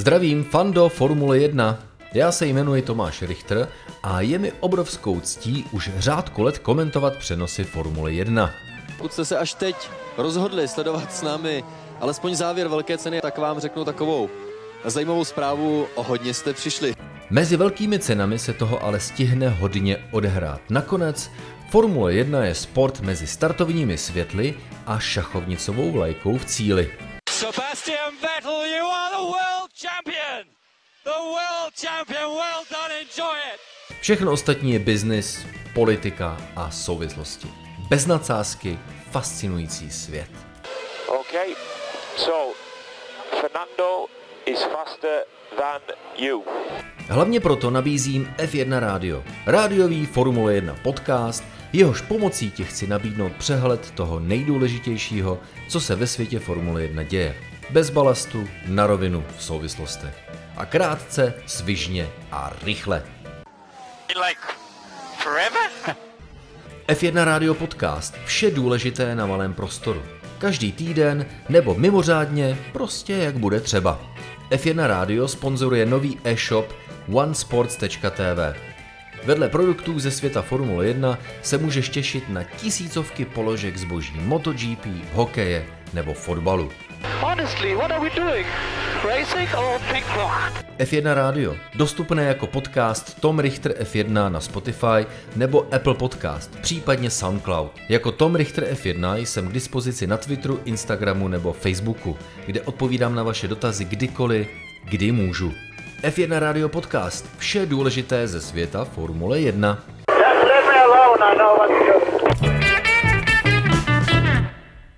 Zdravím, fando Formule 1. Já se jmenuji Tomáš Richter a je mi obrovskou ctí už řádku let komentovat přenosy Formule 1. Pokud jste se až teď rozhodli sledovat s námi alespoň závěr velké ceny, tak vám řeknu takovou zajímavou zprávu, o hodně jste přišli. Mezi velkými cenami se toho ale stihne hodně odehrát. Nakonec Formule 1 je sport mezi startovními světly a šachovnicovou vlajkou v cíli. Sebastian Vettel, you are the world champion! The world champion, well done, enjoy it! Všechno ostatní je biznis, politika a souvislosti. Bez nadsázky fascinující svět. Okay, so Fernando is faster than you. Hlavně proto nabízím F1 Rádio, rádiový Formule 1 podcast, jehož pomocí ti chci nabídnout přehled toho nejdůležitějšího, co se ve světě Formule 1 děje. Bez balastu, na rovinu, v souvislostech. A krátce, svižně a rychle. Like, forever? F1 Rádio Podcast. Vše důležité na malém prostoru. Každý týden nebo mimořádně, prostě jak bude třeba. F1 Rádio sponzoruje nový e-shop onesports.tv. Vedle produktů ze světa Formule 1 se můžeš těšit na tisícovky položek zboží MotoGP, hokeje nebo fotbalu. Honestly, what are we doing? Racing or Pink Floyd? F1 Rádio, dostupné jako podcast Tom Richter F1 na Spotify nebo Apple Podcast, případně SoundCloud. Jako Tom Richter F1 jsem k dispozici na Twitteru, Instagramu nebo Facebooku, kde odpovídám na vaše dotazy kdykoliv, kdy můžu. F1 Rádio Podcast, vše důležité ze světa Formule 1.